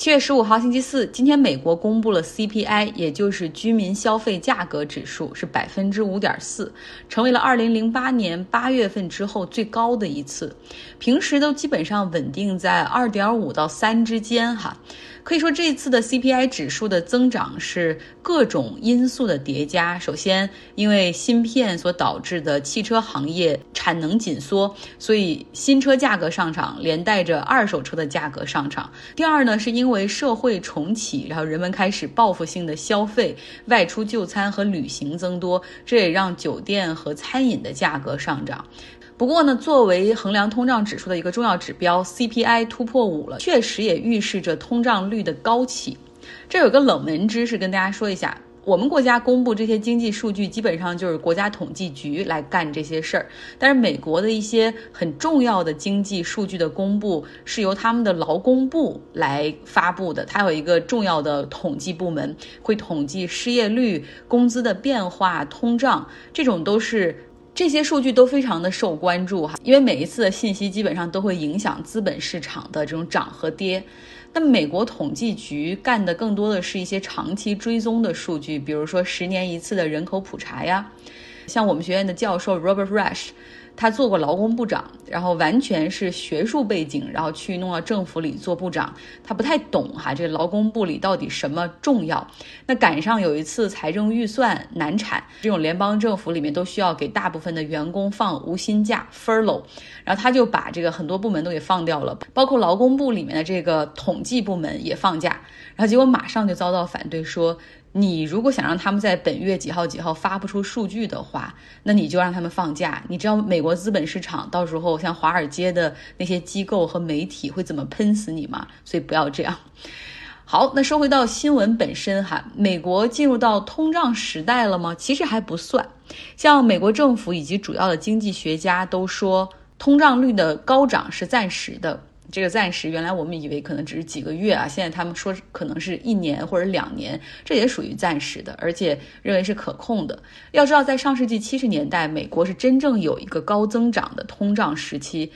七月十五号星期四，今天美国公布了 CPI，也就是居民消费价格指数，是百分之五点四，成为了二零零八年八月份之后最高的一次。平时都基本上稳定在二点五到三之间，哈。可以说这次的 CPI 指数的增长是各种因素的叠加。首先，因为芯片所导致的汽车行业产能紧缩，所以新车价格上涨，连带着二手车的价格上涨。第二呢，是因为社会重启，然后人们开始报复性的消费、外出就餐和旅行增多，这也让酒店和餐饮的价格上涨。不过呢，作为衡量通胀指数的一个重要指标，CPI 突破五了，确实也预示着通胀率的高起。这有个冷门知识跟大家说一下：我们国家公布这些经济数据，基本上就是国家统计局来干这些事儿。但是美国的一些很重要的经济数据的公布，是由他们的劳工部来发布的。它有一个重要的统计部门，会统计失业率、工资的变化、通胀，这种都是。这些数据都非常的受关注哈，因为每一次的信息基本上都会影响资本市场的这种涨和跌。那美国统计局干的更多的是一些长期追踪的数据，比如说十年一次的人口普查呀，像我们学院的教授 Robert Rush。他做过劳工部长，然后完全是学术背景，然后去弄到政府里做部长。他不太懂哈，这劳工部里到底什么重要？那赶上有一次财政预算难产，这种联邦政府里面都需要给大部分的员工放无薪假 furlough，然后他就把这个很多部门都给放掉了，包括劳工部里面的这个统计部门也放假，然后结果马上就遭到反对说。你如果想让他们在本月几号几号发不出数据的话，那你就让他们放假。你知道美国资本市场到时候像华尔街的那些机构和媒体会怎么喷死你吗？所以不要这样。好，那说回到新闻本身哈，美国进入到通胀时代了吗？其实还不算。像美国政府以及主要的经济学家都说，通胀率的高涨是暂时的。这个暂时，原来我们以为可能只是几个月啊，现在他们说可能是一年或者两年，这也属于暂时的，而且认为是可控的。要知道，在上世纪七十年代，美国是真正有一个高增长的通胀时期。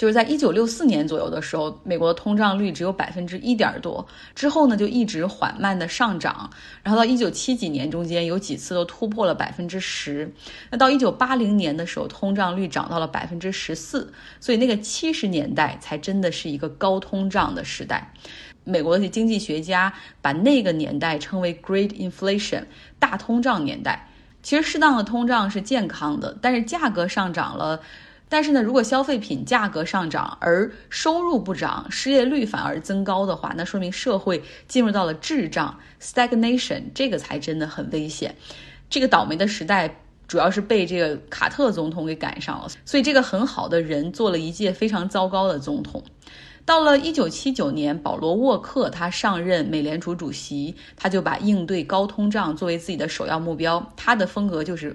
就是在一九六四年左右的时候，美国的通胀率只有百分之一点多，之后呢就一直缓慢的上涨，然后到一九七几年中间有几次都突破了百分之十，那到一九八零年的时候，通胀率涨到了百分之十四，所以那个七十年代才真的是一个高通胀的时代。美国的经济学家把那个年代称为 Great Inflation 大通胀年代。其实适当的通胀是健康的，但是价格上涨了。但是呢，如果消费品价格上涨而收入不涨，失业率反而增高的话，那说明社会进入到了滞胀 （stagnation），这个才真的很危险。这个倒霉的时代主要是被这个卡特总统给赶上了，所以这个很好的人做了一届非常糟糕的总统。到了一九七九年，保罗沃克他上任美联储主席，他就把应对高通胀作为自己的首要目标。他的风格就是，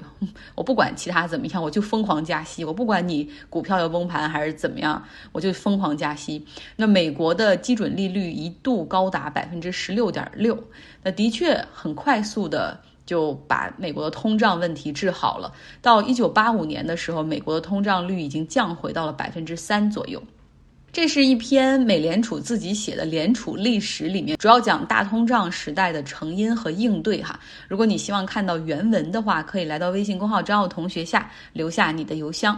我不管其他怎么样，我就疯狂加息。我不管你股票要崩盘还是怎么样，我就疯狂加息。那美国的基准利率一度高达百分之十六点六，那的确很快速的就把美国的通胀问题治好了。到一九八五年的时候，美国的通胀率已经降回到了百分之三左右。这是一篇美联储自己写的联储历史，里面主要讲大通胀时代的成因和应对。哈，如果你希望看到原文的话，可以来到微信公号张奥同学下留下你的邮箱。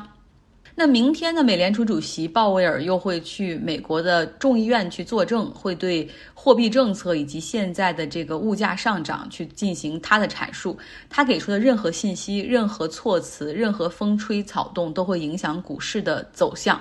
那明天呢？美联储主席鲍威尔又会去美国的众议院去作证，会对货币政策以及现在的这个物价上涨去进行他的阐述。他给出的任何信息、任何措辞、任何风吹草动，都会影响股市的走向。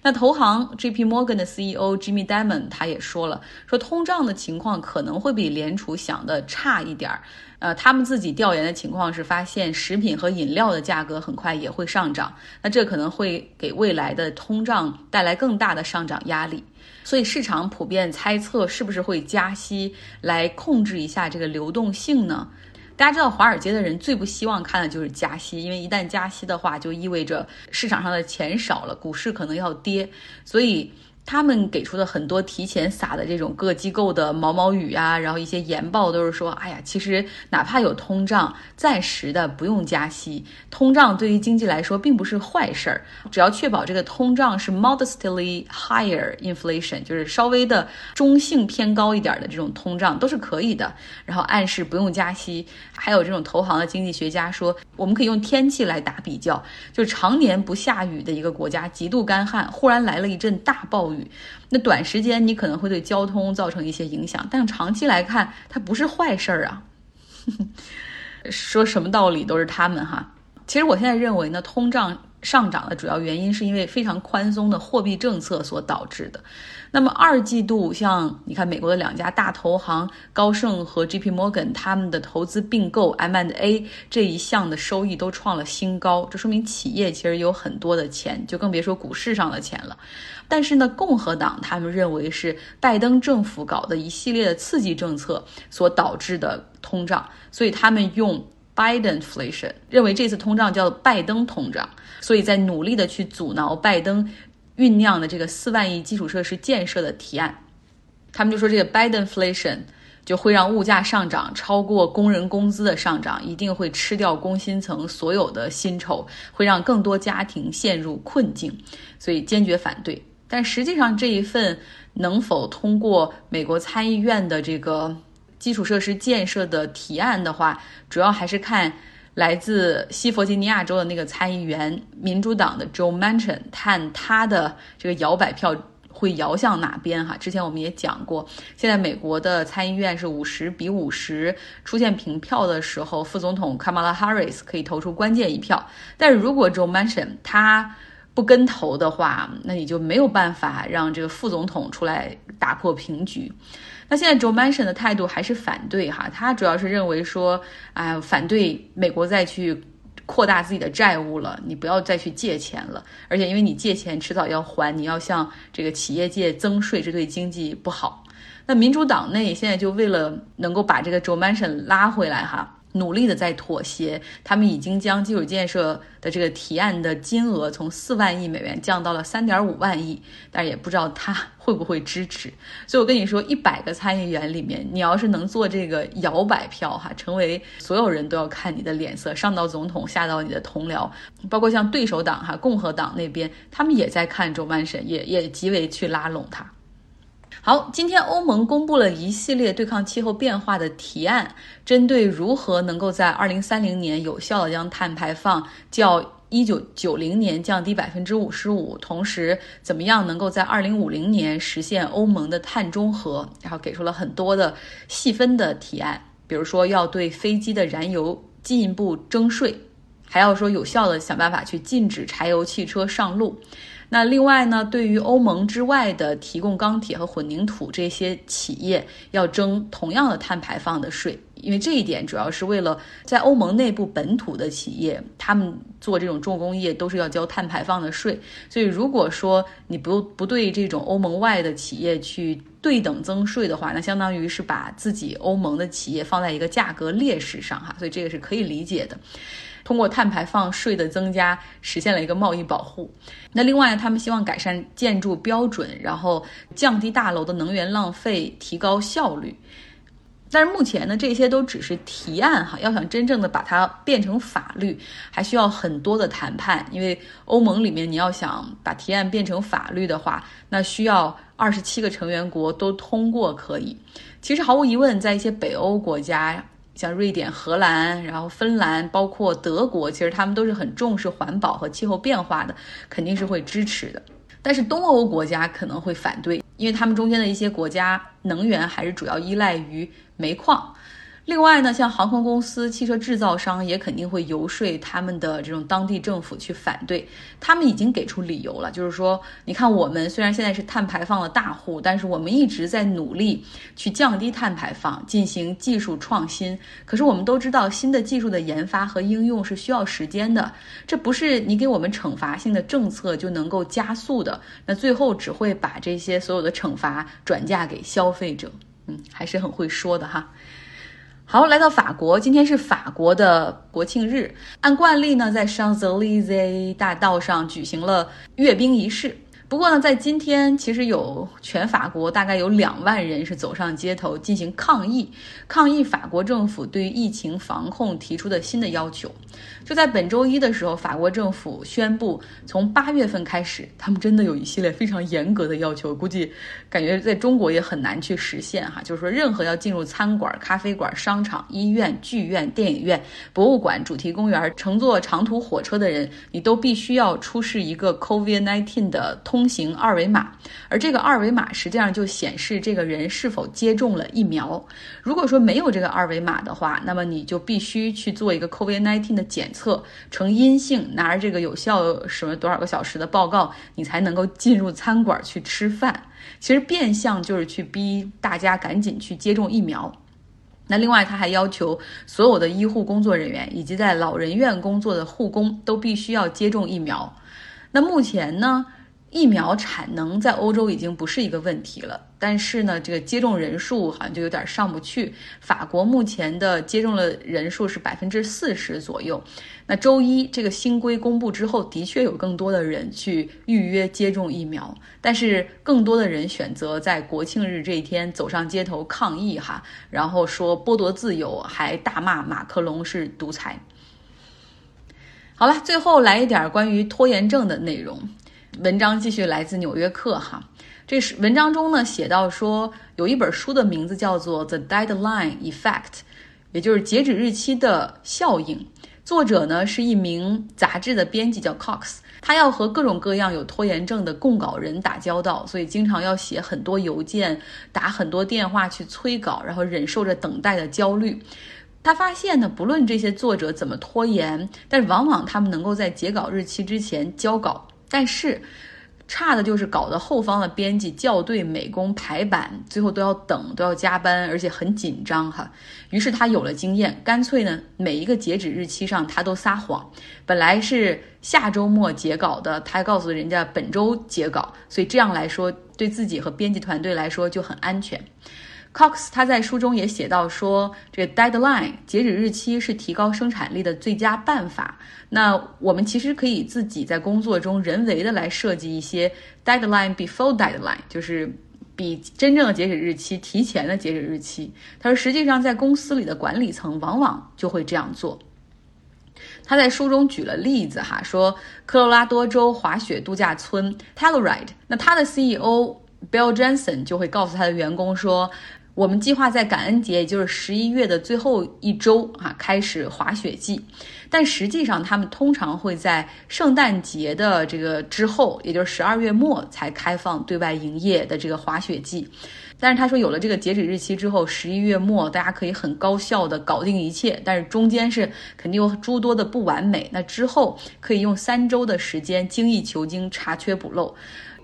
那投行 J.P. Morgan 的 CEO Jimmy Dimon 他也说了，说通胀的情况可能会比联储想的差一点儿。呃，他们自己调研的情况是，发现食品和饮料的价格很快也会上涨，那这可能会给未来的通胀带来更大的上涨压力。所以市场普遍猜测，是不是会加息来控制一下这个流动性呢？大家知道，华尔街的人最不希望看的就是加息，因为一旦加息的话，就意味着市场上的钱少了，股市可能要跌。所以。他们给出的很多提前撒的这种各机构的毛毛雨啊，然后一些研报都是说，哎呀，其实哪怕有通胀，暂时的不用加息，通胀对于经济来说并不是坏事儿，只要确保这个通胀是 modestly higher inflation，就是稍微的中性偏高一点的这种通胀都是可以的。然后暗示不用加息，还有这种投行的经济学家说，我们可以用天气来打比较，就常年不下雨的一个国家，极度干旱，忽然来了一阵大暴。雨，那短时间你可能会对交通造成一些影响，但长期来看，它不是坏事儿啊。说什么道理都是他们哈。其实我现在认为呢，通胀上涨的主要原因是因为非常宽松的货币政策所导致的。那么二季度，像你看美国的两家大投行高盛和 J P Morgan 他们的投资并购 M and A 这一项的收益都创了新高，这说明企业其实有很多的钱，就更别说股市上的钱了。但是呢，共和党他们认为是拜登政府搞的一系列的刺激政策所导致的通胀，所以他们用 Bidenflation 认为这次通胀叫拜登通胀，所以在努力的去阻挠拜登。酝酿的这个四万亿基础设施建设的提案，他们就说这个 Bidenflation 就会让物价上涨超过工人工资的上涨，一定会吃掉工薪层所有的薪酬，会让更多家庭陷入困境，所以坚决反对。但实际上这一份能否通过美国参议院的这个基础设施建设的提案的话，主要还是看。来自西弗吉尼亚州的那个参议员，民主党的 Joe Manchin，看他的这个摇摆票会摇向哪边哈？之前我们也讲过，现在美国的参议院是五十比五十，出现平票的时候，副总统 Kamala Harris 可以投出关键一票。但是如果 Joe Manchin 他不跟投的话，那你就没有办法让这个副总统出来打破平局。那现在 Joe Manchin 的态度还是反对哈，他主要是认为说，哎，反对美国再去扩大自己的债务了，你不要再去借钱了，而且因为你借钱迟早要还，你要向这个企业界增税，这对经济不好。那民主党内现在就为了能够把这个 Joe Manchin 拉回来哈。努力的在妥协，他们已经将基础建设的这个提案的金额从四万亿美元降到了三点五万亿，但是也不知道他会不会支持。所以我跟你说，一百个参议员里面，你要是能做这个摇摆票哈，成为所有人都要看你的脸色，上到总统，下到你的同僚，包括像对手党哈，共和党那边，他们也在看周曼神，也也极为去拉拢他。好，今天欧盟公布了一系列对抗气候变化的提案，针对如何能够在二零三零年有效的将碳排放较一九九零年降低百分之五十五，同时怎么样能够在二零五零年实现欧盟的碳中和，然后给出了很多的细分的提案，比如说要对飞机的燃油进一步征税，还要说有效的想办法去禁止柴油汽车上路。那另外呢，对于欧盟之外的提供钢铁和混凝土这些企业，要征同样的碳排放的税，因为这一点主要是为了在欧盟内部本土的企业，他们做这种重工业都是要交碳排放的税，所以如果说你不不对这种欧盟外的企业去对等增税的话，那相当于是把自己欧盟的企业放在一个价格劣势上哈，所以这个是可以理解的。通过碳排放税的增加，实现了一个贸易保护。那另外呢，他们希望改善建筑标准，然后降低大楼的能源浪费，提高效率。但是目前呢，这些都只是提案哈，要想真正的把它变成法律，还需要很多的谈判。因为欧盟里面，你要想把提案变成法律的话，那需要二十七个成员国都通过可以。其实毫无疑问，在一些北欧国家。像瑞典、荷兰，然后芬兰，包括德国，其实他们都是很重视环保和气候变化的，肯定是会支持的。但是东欧国家可能会反对，因为他们中间的一些国家能源还是主要依赖于煤矿。另外呢，像航空公司、汽车制造商也肯定会游说他们的这种当地政府去反对。他们已经给出理由了，就是说，你看我们虽然现在是碳排放的大户，但是我们一直在努力去降低碳排放，进行技术创新。可是我们都知道，新的技术的研发和应用是需要时间的，这不是你给我们惩罚性的政策就能够加速的。那最后只会把这些所有的惩罚转嫁给消费者。嗯，还是很会说的哈。好，来到法国，今天是法国的国庆日。按惯例呢，在 Champs Elysees 大道上举行了阅兵仪式。不过呢，在今天，其实有全法国大概有两万人是走上街头进行抗议，抗议法国政府对于疫情防控提出的新的要求。就在本周一的时候，法国政府宣布，从八月份开始，他们真的有一系列非常严格的要求，估计感觉在中国也很难去实现哈。就是说，任何要进入餐馆、咖啡馆、商场、医院、剧院、电影院、博物馆、主题公园、乘坐长途火车的人，你都必须要出示一个 COVID-19 的通。通行二维码，而这个二维码实际上就显示这个人是否接种了疫苗。如果说没有这个二维码的话，那么你就必须去做一个 COVID-19 的检测，呈阴性，拿着这个有效什么多少个小时的报告，你才能够进入餐馆去吃饭。其实变相就是去逼大家赶紧去接种疫苗。那另外，他还要求所有的医护工作人员以及在老人院工作的护工都必须要接种疫苗。那目前呢？疫苗产能在欧洲已经不是一个问题了，但是呢，这个接种人数好像就有点上不去。法国目前的接种的人数是百分之四十左右。那周一这个新规公布之后，的确有更多的人去预约接种疫苗，但是更多的人选择在国庆日这一天走上街头抗议哈，然后说剥夺自由，还大骂马克龙是独裁。好了，最后来一点关于拖延症的内容。文章继续来自《纽约客》哈，这是文章中呢写到说，有一本书的名字叫做《The Deadline Effect》，也就是截止日期的效应。作者呢是一名杂志的编辑，叫 Cox，他要和各种各样有拖延症的供稿人打交道，所以经常要写很多邮件，打很多电话去催稿，然后忍受着等待的焦虑。他发现呢，不论这些作者怎么拖延，但是往往他们能够在截稿日期之前交稿。但是，差的就是搞得后方的编辑校对、美工、排版，最后都要等，都要加班，而且很紧张哈。于是他有了经验，干脆呢，每一个截止日期上他都撒谎。本来是下周末截稿的，他还告诉人家本周截稿，所以这样来说，对自己和编辑团队来说就很安全。Cox 他在书中也写到说，这个 deadline 截止日期是提高生产力的最佳办法。那我们其实可以自己在工作中人为的来设计一些 deadline before deadline，就是比真正的截止日期提前的截止日期。他说，实际上在公司里的管理层往往就会这样做。他在书中举了例子哈，说科罗拉多州滑雪度假村 Telluride，那他的 CEO Bill Jensen 就会告诉他的员工说。我们计划在感恩节，也就是十一月的最后一周啊，开始滑雪季。但实际上，他们通常会在圣诞节的这个之后，也就是十二月末才开放对外营业的这个滑雪季。但是他说，有了这个截止日期之后，十一月末大家可以很高效的搞定一切。但是中间是肯定有诸多的不完美。那之后可以用三周的时间精益求精，查缺补漏。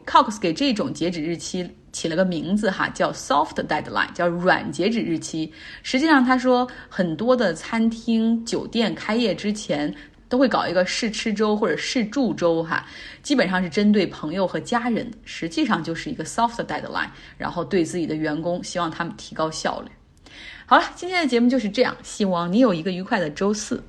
Cox 给这种截止日期。起了个名字哈，叫 soft deadline，叫软截止日期。实际上，他说很多的餐厅、酒店开业之前都会搞一个试吃周或者试住周哈，基本上是针对朋友和家人，实际上就是一个 soft deadline，然后对自己的员工，希望他们提高效率。好了，今天的节目就是这样，希望你有一个愉快的周四。